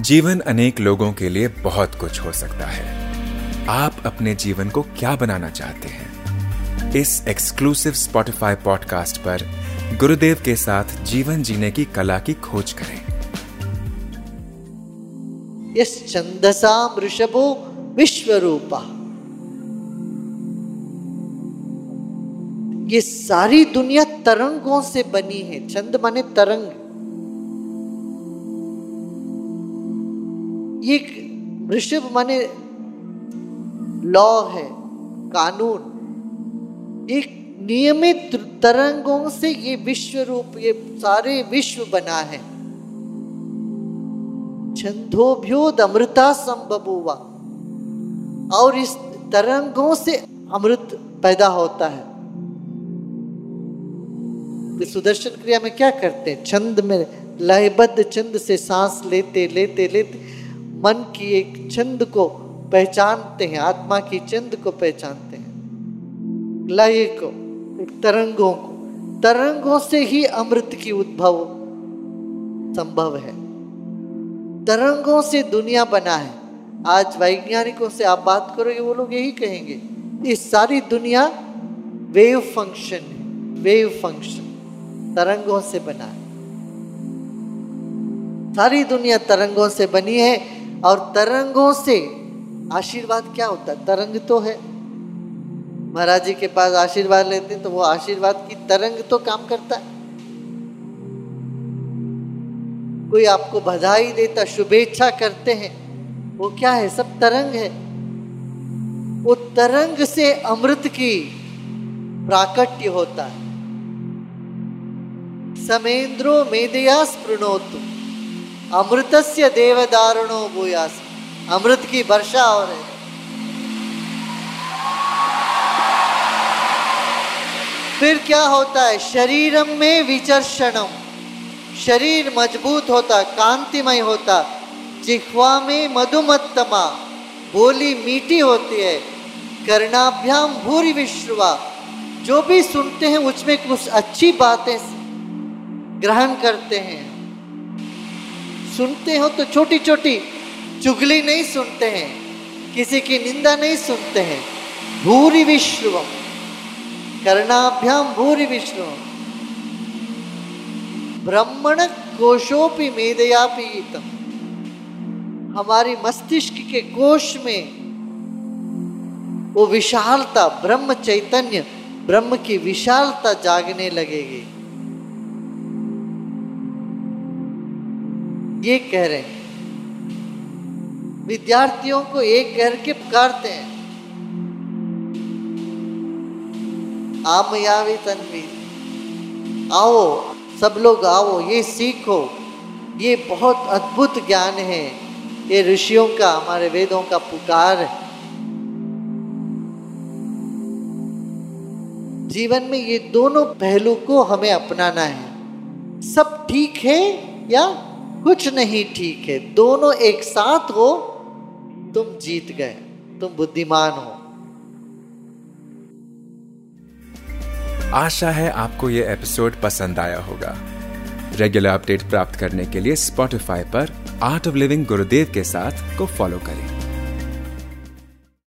जीवन अनेक लोगों के लिए बहुत कुछ हो सकता है। आप अपने जीवन को क्या बनाना चाहते हैं? इस एक्सक्लूसिव स्पॉटिफाई पॉडकास्ट पर गुरुदेव के साथ जीवन जीने की कला की खोज करें। यस छंदसा वृषभो विश्वरूपा। ये सारी दुनिया तरंगों से बनी है। छंद माने तरंग। ये वृषभ माने लॉ है, कानून। एक नियमित तरंगों से ये विश्व रूप, ये सारे विश्व बना है। छंदोभ्योद अमृता संभव और इस तरंगों से अमृत पैदा होता है। तो सुदर्शन क्रिया में क्या करते हैं? छंद में लयबद्ध छंद से सांस लेते लेते लेते। मन की एक छंद को पहचानते हैं, आत्मा की छंद को पहचानते हैं। लय को, तरंगों को। तरंगों से ही अमृत की उद्भव संभव है। तरंगों से दुनिया बना है। आज वैज्ञानिकों से आप बात करोगे, वो लोग यही कहेंगे इस सारी दुनिया वेव फ़ंक्शन है, वेव फ़ंक्शन, तरंगों से बना है। सारी दुनिया तरंगों से बनी है और तरंगों से आशीर्वाद क्या होता है? तरंग तो है। महाराज जी के पास आशीर्वाद लेते हैं तो वो आशीर्वाद की तरंग तो काम करता है। कोई आपको बधाई देता, शुभेच्छा करते हैं, वो क्या है? सब तरंग है। वो तरंग से अमृत की प्राकट्य होता है। समेंद्रो मेदया स्पृणोतु अमृतस्य देवदारुणो भूयास। अमृत की वर्षा हो रही फिर क्या होता है? शरीरम में विचर्षणम। शरीर मज़बूत होता, कांतिमय होता। जिह्वा में मधुमत्तमा। बोली मीठी होती है। कर्णाभ्याम भूरी विश्वा जो भी सुनते हैं, उसमें कुछ अच्छी बातें ग्रहण करते हैं। सुनते हो तो छोटी छोटी चुगली नहीं सुनते हैं, किसी की निंदा नहीं सुनते हैं। भूरी विश्व कर्णाभ्याम भूरी विश्व ब्रह्मण कोशोपि मेदया पीतम हमारी मस्तिष्क के कोश में वो विशालता, ब्रह्म चैतन्य, ब्रह्म की विशालता जागने लगेगी। ये कह रहे हैं। विद्यार्थियों को एक कह के पुकारते हैं। आम यावी तन्वी आओ, सब लोग आओ, ये सीखो। ये बहुत अद्भुत ज्ञान है। ये ऋषियों का, हमारे वेदों का पुकार है। जीवन में ये दोनों पहलू को हमें अपनाना है। सब ठीक है या कुछ नहीं ठीक है। दोनों एक साथ हो, तुम जीत गए। तुम बुद्धिमान हो। आशा है आपको यह एपिसोड पसंद आया होगा। रेगुलर अपडेट प्राप्त करने के लिए स्पॉटिफाई पर आर्ट ऑफ़ लिविंग गुरुदेव के साथ को फॉलो करें।